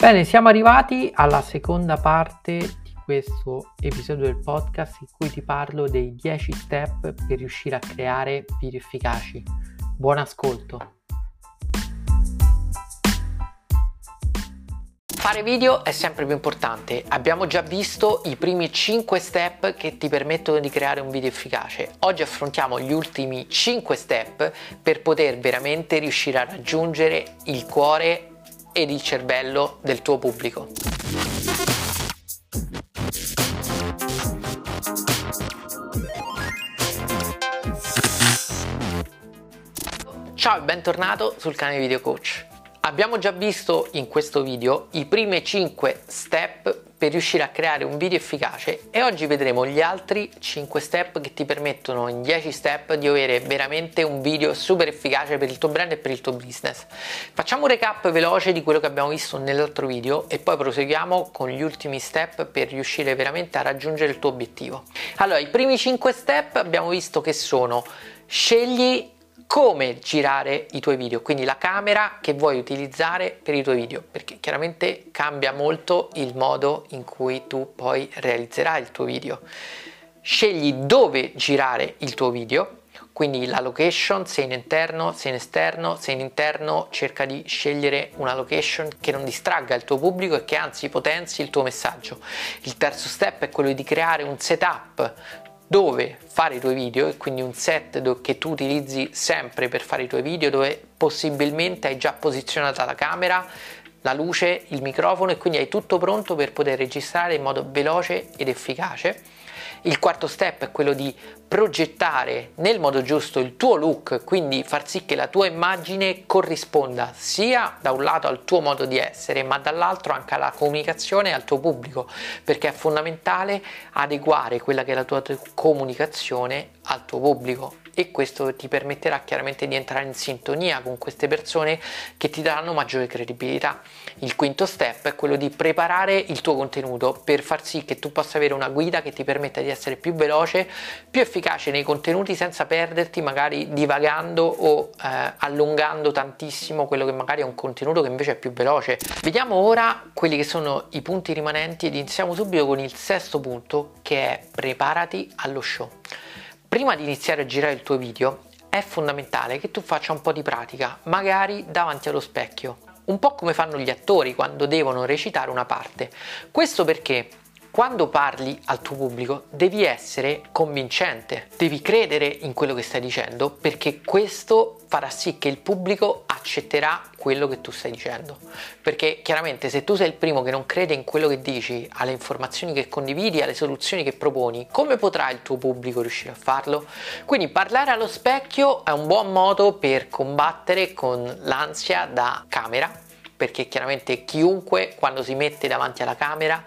Bene, siamo arrivati alla seconda parte di questo episodio del podcast in cui ti parlo dei 10 step per riuscire a creare video efficaci. Buon ascolto! Fare video è sempre più importante. Abbiamo già visto i primi 5 step che ti permettono di creare un video efficace. Oggi affrontiamo gli ultimi 5 step per poter veramente riuscire a raggiungere il cuore ed il cervello del tuo pubblico. Ciao e bentornato sul canale Video Coach. Abbiamo già visto in questo video i primi 5 step per riuscire a creare un video efficace e oggi vedremo gli altri 5 step che ti permettono in 10 step di avere veramente un video super efficace per il tuo brand e per il tuo business. Facciamo un recap veloce di quello che abbiamo visto nell'altro video e poi proseguiamo con gli ultimi step per riuscire veramente a raggiungere il tuo obiettivo. Allora, i primi 5 step abbiamo visto che sono scegli come girare i tuoi video, quindi la camera che vuoi utilizzare per i tuoi video, perché chiaramente cambia molto il modo in cui tu poi realizzerai il tuo video. Scegli dove girare il tuo video, quindi la location, se in interno, se in esterno, se in interno cerca di scegliere una location che non distragga il tuo pubblico e che anzi potenzi il tuo messaggio. Il terzo step è quello di creare un setup dove fare i tuoi video e quindi un set che tu utilizzi sempre per fare i tuoi video dove possibilmente hai già posizionata la camera la luce, il microfono e quindi hai tutto pronto per poter registrare in modo veloce ed efficace il quarto step è quello di progettare nel modo giusto il tuo look, quindi far sì che la tua immagine corrisponda sia da un lato al tuo modo di essere, ma dall'altro anche alla comunicazione e al tuo pubblico, perché è fondamentale adeguare quella che è la tua comunicazione al tuo pubblico e questo ti permetterà chiaramente di entrare in sintonia con queste persone che ti daranno maggiore credibilità. Il quinto step è quello di preparare il tuo contenuto per far sì che tu possa avere una guida che ti permetta di essere più veloce, più efficace nei contenuti senza perderti magari divagando o eh, allungando tantissimo quello che magari è un contenuto che invece è più veloce. Vediamo ora quelli che sono i punti rimanenti ed iniziamo subito con il sesto punto che è preparati allo show. Prima di iniziare a girare il tuo video è fondamentale che tu faccia un po' di pratica, magari davanti allo specchio, un po' come fanno gli attori quando devono recitare una parte. Questo perché quando parli al tuo pubblico devi essere convincente, devi credere in quello che stai dicendo perché questo farà sì che il pubblico accetterà quello che tu stai dicendo. Perché chiaramente se tu sei il primo che non crede in quello che dici, alle informazioni che condividi, alle soluzioni che proponi, come potrà il tuo pubblico riuscire a farlo? Quindi parlare allo specchio è un buon modo per combattere con l'ansia da camera perché chiaramente chiunque quando si mette davanti alla camera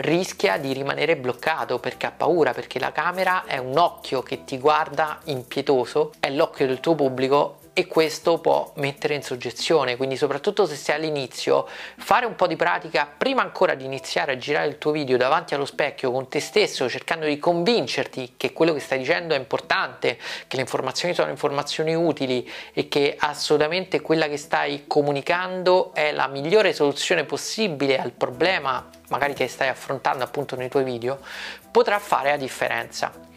rischia di rimanere bloccato perché ha paura, perché la camera è un occhio che ti guarda impietoso, è l'occhio del tuo pubblico e questo può mettere in soggezione, quindi soprattutto se sei all'inizio, fare un po' di pratica prima ancora di iniziare a girare il tuo video davanti allo specchio con te stesso, cercando di convincerti che quello che stai dicendo è importante, che le informazioni sono informazioni utili e che assolutamente quella che stai comunicando è la migliore soluzione possibile al problema magari che stai affrontando appunto nei tuoi video, potrà fare la differenza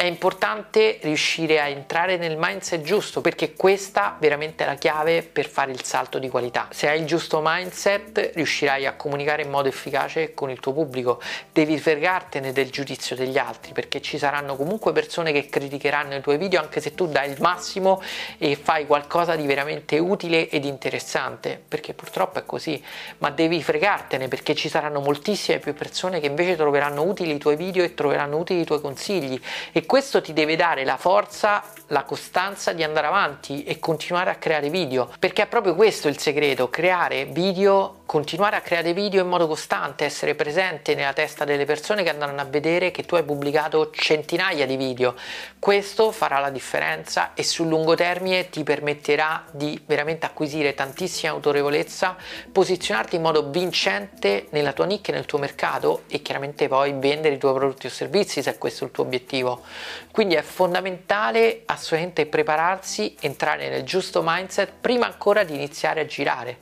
è importante riuscire a entrare nel mindset giusto perché questa veramente è la chiave per fare il salto di qualità. Se hai il giusto mindset riuscirai a comunicare in modo efficace con il tuo pubblico. Devi fregartene del giudizio degli altri perché ci saranno comunque persone che criticheranno i tuoi video anche se tu dai il massimo e fai qualcosa di veramente utile ed interessante perché purtroppo è così, ma devi fregartene perché ci saranno moltissime più persone che invece troveranno utili i tuoi video e troveranno utili i tuoi consigli e questo ti deve dare la forza, la costanza di andare avanti e continuare a creare video, perché è proprio questo il segreto, creare video continuare a creare video in modo costante, essere presente nella testa delle persone che andranno a vedere che tu hai pubblicato centinaia di video. Questo farà la differenza e sul lungo termine ti permetterà di veramente acquisire tantissima autorevolezza, posizionarti in modo vincente nella tua nicchia, nel tuo mercato e chiaramente poi vendere i tuoi prodotti o servizi se questo è il tuo obiettivo. Quindi è fondamentale assolutamente prepararsi, entrare nel giusto mindset prima ancora di iniziare a girare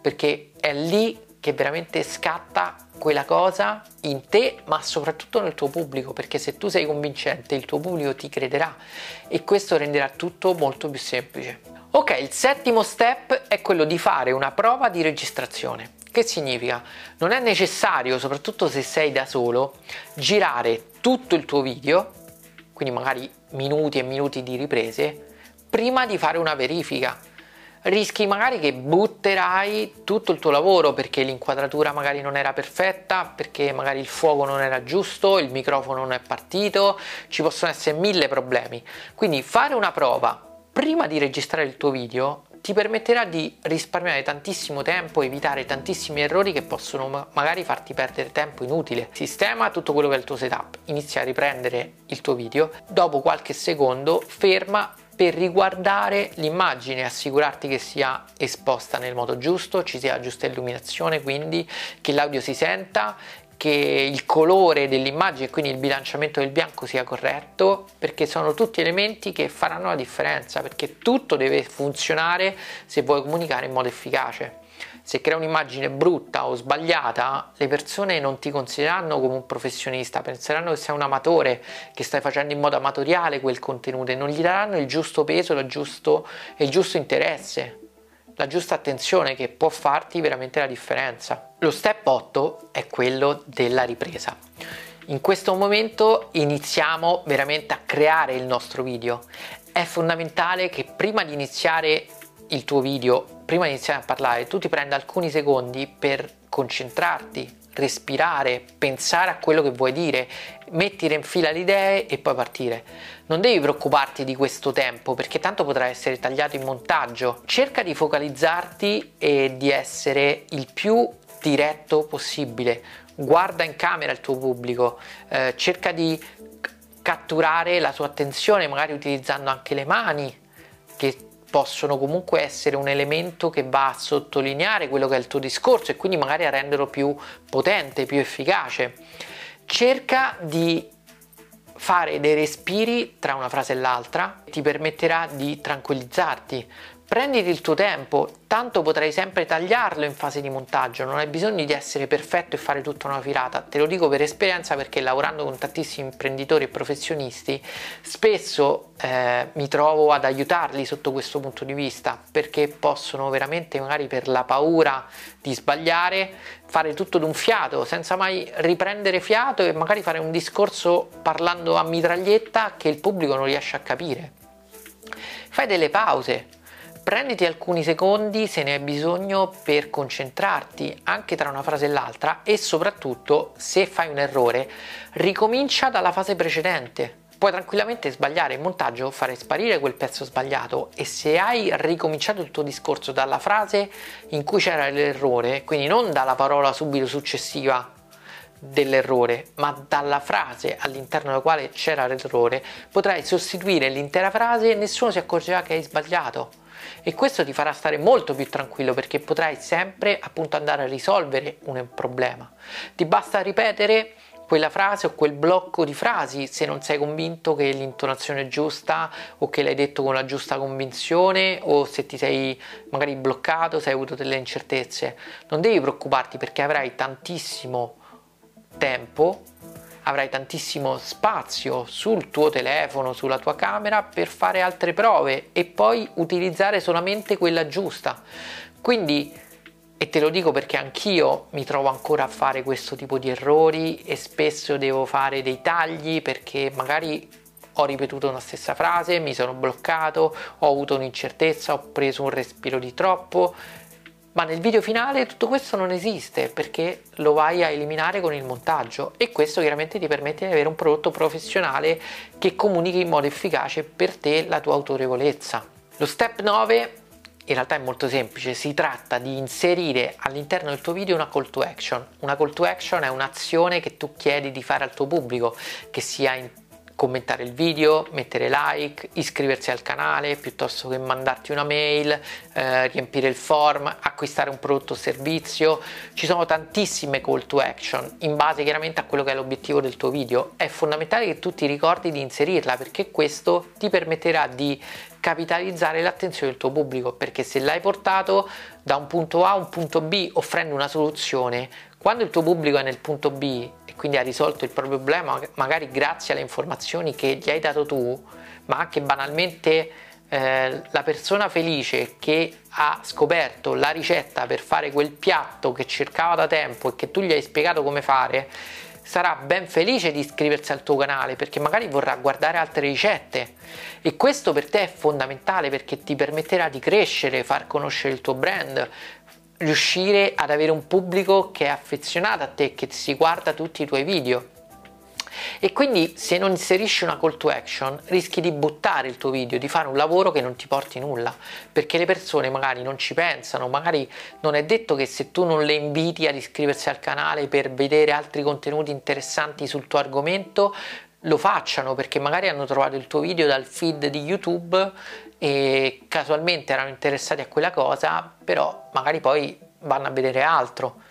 perché è lì che veramente scatta quella cosa in te, ma soprattutto nel tuo pubblico, perché se tu sei convincente, il tuo pubblico ti crederà e questo renderà tutto molto più semplice. Ok, il settimo step è quello di fare una prova di registrazione. Che significa? Non è necessario, soprattutto se sei da solo, girare tutto il tuo video, quindi magari minuti e minuti di riprese, prima di fare una verifica rischi magari che butterai tutto il tuo lavoro perché l'inquadratura magari non era perfetta, perché magari il fuoco non era giusto, il microfono non è partito, ci possono essere mille problemi. Quindi fare una prova prima di registrare il tuo video ti permetterà di risparmiare tantissimo tempo, evitare tantissimi errori che possono magari farti perdere tempo inutile. Sistema tutto quello che è il tuo setup, inizia a riprendere il tuo video, dopo qualche secondo ferma per riguardare l'immagine, assicurarti che sia esposta nel modo giusto, ci sia giusta illuminazione, quindi che l'audio si senta, che il colore dell'immagine quindi il bilanciamento del bianco sia corretto, perché sono tutti elementi che faranno la differenza, perché tutto deve funzionare se vuoi comunicare in modo efficace se crei un'immagine brutta o sbagliata, le persone non ti considereranno come un professionista, penseranno che sei un amatore, che stai facendo in modo amatoriale quel contenuto e non gli daranno il giusto peso il giusto, il giusto interesse, la giusta attenzione che può farti veramente la differenza. Lo step 8 è quello della ripresa. In questo momento iniziamo veramente a creare il nostro video. È fondamentale che prima di iniziare il tuo video, prima di iniziare a parlare, tu ti prenda alcuni secondi per concentrarti, respirare, pensare a quello che vuoi dire, mettere in fila le idee e poi partire. Non devi preoccuparti di questo tempo perché tanto potrà essere tagliato in montaggio. Cerca di focalizzarti e di essere il più diretto possibile. Guarda in camera il tuo pubblico, eh, cerca di catturare la sua attenzione magari utilizzando anche le mani che possono comunque essere un elemento che va a sottolineare quello che è il tuo discorso e quindi magari a renderlo più potente, più efficace. Cerca di fare dei respiri tra una frase e l'altra, ti permetterà di tranquillizzarti, Prenditi il tuo tempo, tanto potrai sempre tagliarlo in fase di montaggio, non hai bisogno di essere perfetto e fare tutta una filata. Te lo dico per esperienza perché lavorando con tantissimi imprenditori e professionisti, spesso eh, mi trovo ad aiutarli sotto questo punto di vista perché possono veramente, magari per la paura di sbagliare, fare tutto d'un fiato senza mai riprendere fiato e magari fare un discorso parlando a mitraglietta che il pubblico non riesce a capire. Fai delle pause, prenditi alcuni secondi se ne hai bisogno per concentrarti anche tra una frase e l'altra e soprattutto se fai un errore ricomincia dalla fase precedente. Puoi tranquillamente sbagliare in montaggio, fare sparire quel pezzo sbagliato e se hai ricominciato il tuo discorso dalla frase in cui c'era l'errore, quindi non dalla parola subito successiva dell'errore, ma dalla frase all'interno della quale c'era l'errore, potrai sostituire l'intera frase e nessuno si accorgerà che hai sbagliato e questo ti farà stare molto più tranquillo perché potrai sempre appunto andare a risolvere un problema. Ti basta ripetere quella frase o quel blocco di frasi se non sei convinto che l'intonazione è giusta o che l'hai detto con la giusta convinzione o se ti sei magari bloccato, se hai avuto delle incertezze. Non devi preoccuparti perché avrai tantissimo tempo avrai tantissimo spazio sul tuo telefono, sulla tua camera per fare altre prove e poi utilizzare solamente quella giusta. Quindi, e te lo dico perché anch'io mi trovo ancora a fare questo tipo di errori e spesso devo fare dei tagli perché magari ho ripetuto una stessa frase, mi sono bloccato, ho avuto un'incertezza, ho preso un respiro di troppo ma nel video finale tutto questo non esiste perché lo vai a eliminare con il montaggio e questo chiaramente ti permette di avere un prodotto professionale che comunichi in modo efficace per te la tua autorevolezza. Lo step 9 in realtà è molto semplice, si tratta di inserire all'interno del tuo video una call to action. Una call to action è un'azione che tu chiedi di fare al tuo pubblico, che sia in commentare il video, mettere like, iscriversi al canale piuttosto che mandarti una mail, eh, riempire il form, acquistare un prodotto o servizio. Ci sono tantissime call to action in base chiaramente a quello che è l'obiettivo del tuo video. È fondamentale che tu ti ricordi di inserirla perché questo ti permetterà di capitalizzare l'attenzione del tuo pubblico perché se l'hai portato da un punto A a un punto B offrendo una soluzione, quando il tuo pubblico è nel punto B e quindi ha risolto il proprio problema, magari grazie alle informazioni che gli hai dato tu, ma anche banalmente eh, la persona felice che ha scoperto la ricetta per fare quel piatto che cercava da tempo e che tu gli hai spiegato come fare, sarà ben felice di iscriversi al tuo canale perché magari vorrà guardare altre ricette. E questo per te è fondamentale perché ti permetterà di crescere, far conoscere il tuo brand, riuscire ad avere un pubblico che è affezionato a te, che si guarda tutti i tuoi video. E quindi se non inserisci una call to action rischi di buttare il tuo video, di fare un lavoro che non ti porti nulla, perché le persone magari non ci pensano, magari non è detto che se tu non le inviti ad iscriversi al canale per vedere altri contenuti interessanti sul tuo argomento, lo facciano perché magari hanno trovato il tuo video dal feed di YouTube e casualmente erano interessati a quella cosa, però magari poi vanno a vedere altro.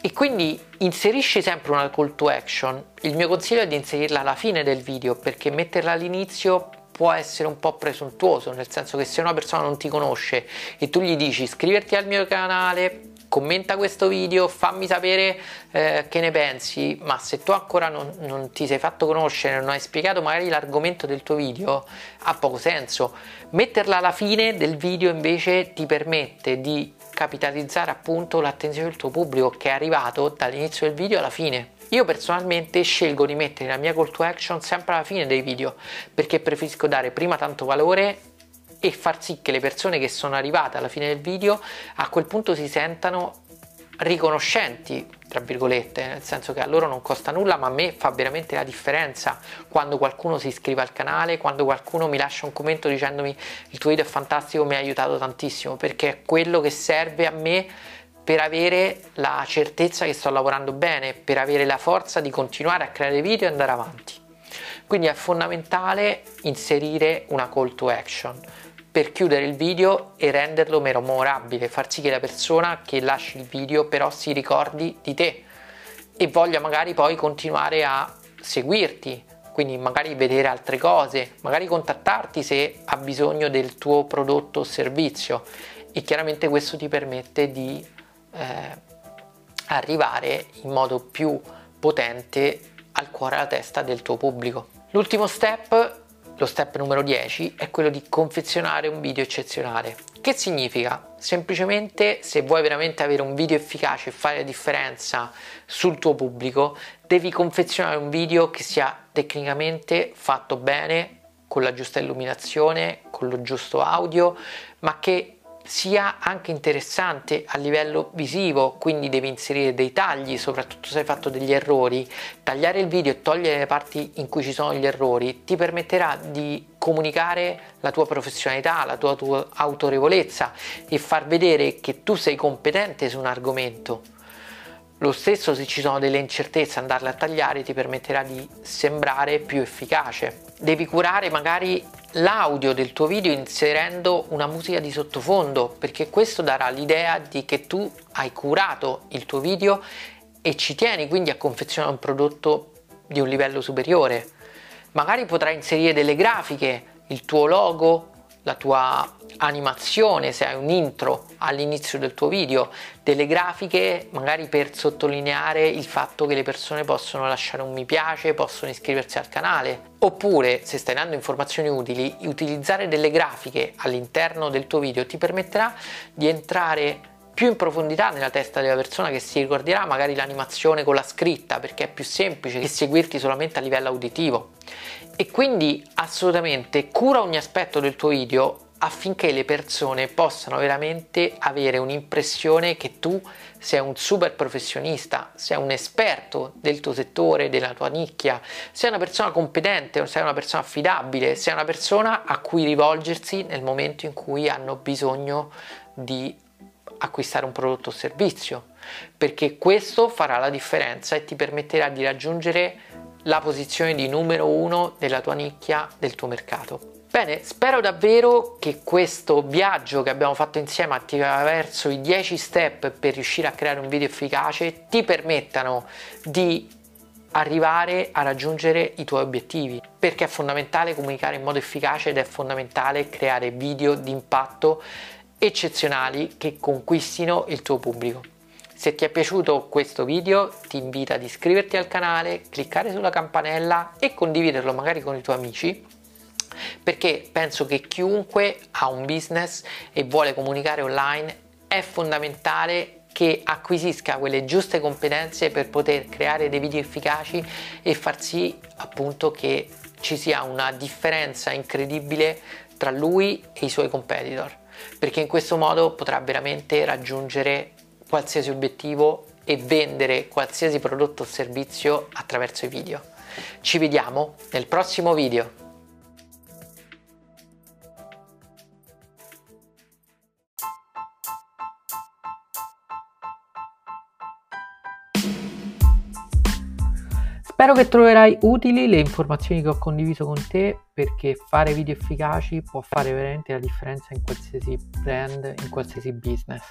E quindi inserisci sempre una call to action. Il mio consiglio è di inserirla alla fine del video perché metterla all'inizio può essere un po' presuntuoso, nel senso che se una persona non ti conosce e tu gli dici iscriverti al mio canale, commenta questo video, fammi sapere eh, che ne pensi, ma se tu ancora non, non, ti sei fatto conoscere, non hai spiegato magari l'argomento del tuo video, ha poco senso. Metterla alla fine del video invece ti permette di capitalizzare appunto l'attenzione del tuo pubblico che è arrivato dall'inizio del video alla fine. Io personalmente scelgo di mettere la mia call to action sempre alla fine dei video perché preferisco dare prima tanto valore e far sì che le persone che sono arrivate alla fine del video a quel punto si sentano riconoscenti, tra virgolette, nel senso che a loro non costa nulla, ma a me fa veramente la differenza quando qualcuno si iscrive al canale, quando qualcuno mi lascia un commento dicendomi il tuo video è fantastico, mi ha aiutato tantissimo, perché è quello che serve a me per avere la certezza che sto lavorando bene, per avere la forza di continuare a creare video e andare avanti. Quindi è fondamentale inserire una call to action per chiudere il video e renderlo memorabile, far sì che la persona che lasci il video però si ricordi di te e voglia magari poi continuare a seguirti, quindi magari vedere altre cose, magari contattarti se ha bisogno del tuo prodotto o servizio e chiaramente questo ti permette di eh, arrivare in modo più potente al cuore e alla testa del tuo pubblico. L'ultimo step lo step numero 10 è quello di confezionare un video eccezionale. Che significa? Semplicemente se vuoi veramente avere un video efficace e fare la differenza sul tuo pubblico, devi confezionare un video che sia tecnicamente fatto bene, con la giusta illuminazione, con lo giusto audio, ma che sia anche interessante a livello visivo, quindi devi inserire dei tagli, soprattutto se hai fatto degli errori. Tagliare il video e togliere le parti in cui ci sono gli errori ti permetterà di comunicare la tua professionalità, la tua, tua autorevolezza e far vedere che tu sei competente su un argomento. Lo stesso se ci sono delle incertezze andarle a tagliare ti permetterà di sembrare più efficace. Devi curare magari l'audio del tuo video inserendo una musica di sottofondo perché questo darà l'idea di che tu hai curato il tuo video e ci tieni quindi a confezionare un prodotto di un livello superiore. Magari potrai inserire delle grafiche, il tuo logo, la tua animazione, se hai un intro all'inizio del tuo video, delle grafiche magari per sottolineare il fatto che le persone possono lasciare un mi piace, possono iscriversi al canale. Oppure, se stai dando informazioni utili, utilizzare delle grafiche all'interno del tuo video ti permetterà di entrare più in profondità nella testa della persona che si ricorderà magari l'animazione con la scritta perché è più semplice che seguirti solamente a livello uditivo e quindi assolutamente cura ogni aspetto del tuo video affinché le persone possano veramente avere un'impressione che tu sei un super professionista, sei un esperto del tuo settore, della tua nicchia, sei una persona competente, sei una persona affidabile, sei una persona a cui rivolgersi nel momento in cui hanno bisogno di acquistare un prodotto o servizio, perché questo farà la differenza e ti permetterà di raggiungere la posizione di numero uno della tua nicchia, del tuo mercato. Bene, spero davvero che questo viaggio che abbiamo fatto insieme attraverso i 10 step per riuscire a creare un video efficace ti permettano di arrivare a raggiungere i tuoi obiettivi perché è fondamentale comunicare in modo efficace ed è fondamentale creare video di impatto eccezionali che conquistino il tuo pubblico. Se ti è piaciuto questo video ti invito ad iscriverti al canale, cliccare sulla campanella e condividerlo magari con i tuoi amici perché penso che chiunque ha un business e vuole comunicare online è fondamentale che acquisisca quelle giuste competenze per poter creare dei video efficaci e far sì appunto che ci sia una differenza incredibile tra lui e i suoi competitor perché in questo modo potrà veramente raggiungere qualsiasi obiettivo e vendere qualsiasi prodotto o servizio attraverso i video. Ci vediamo nel prossimo video. Spero che troverai utili le informazioni che ho condiviso con te perché fare video efficaci può fare veramente la differenza in qualsiasi brand, in qualsiasi business.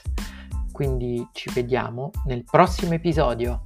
Quindi ci vediamo nel prossimo episodio.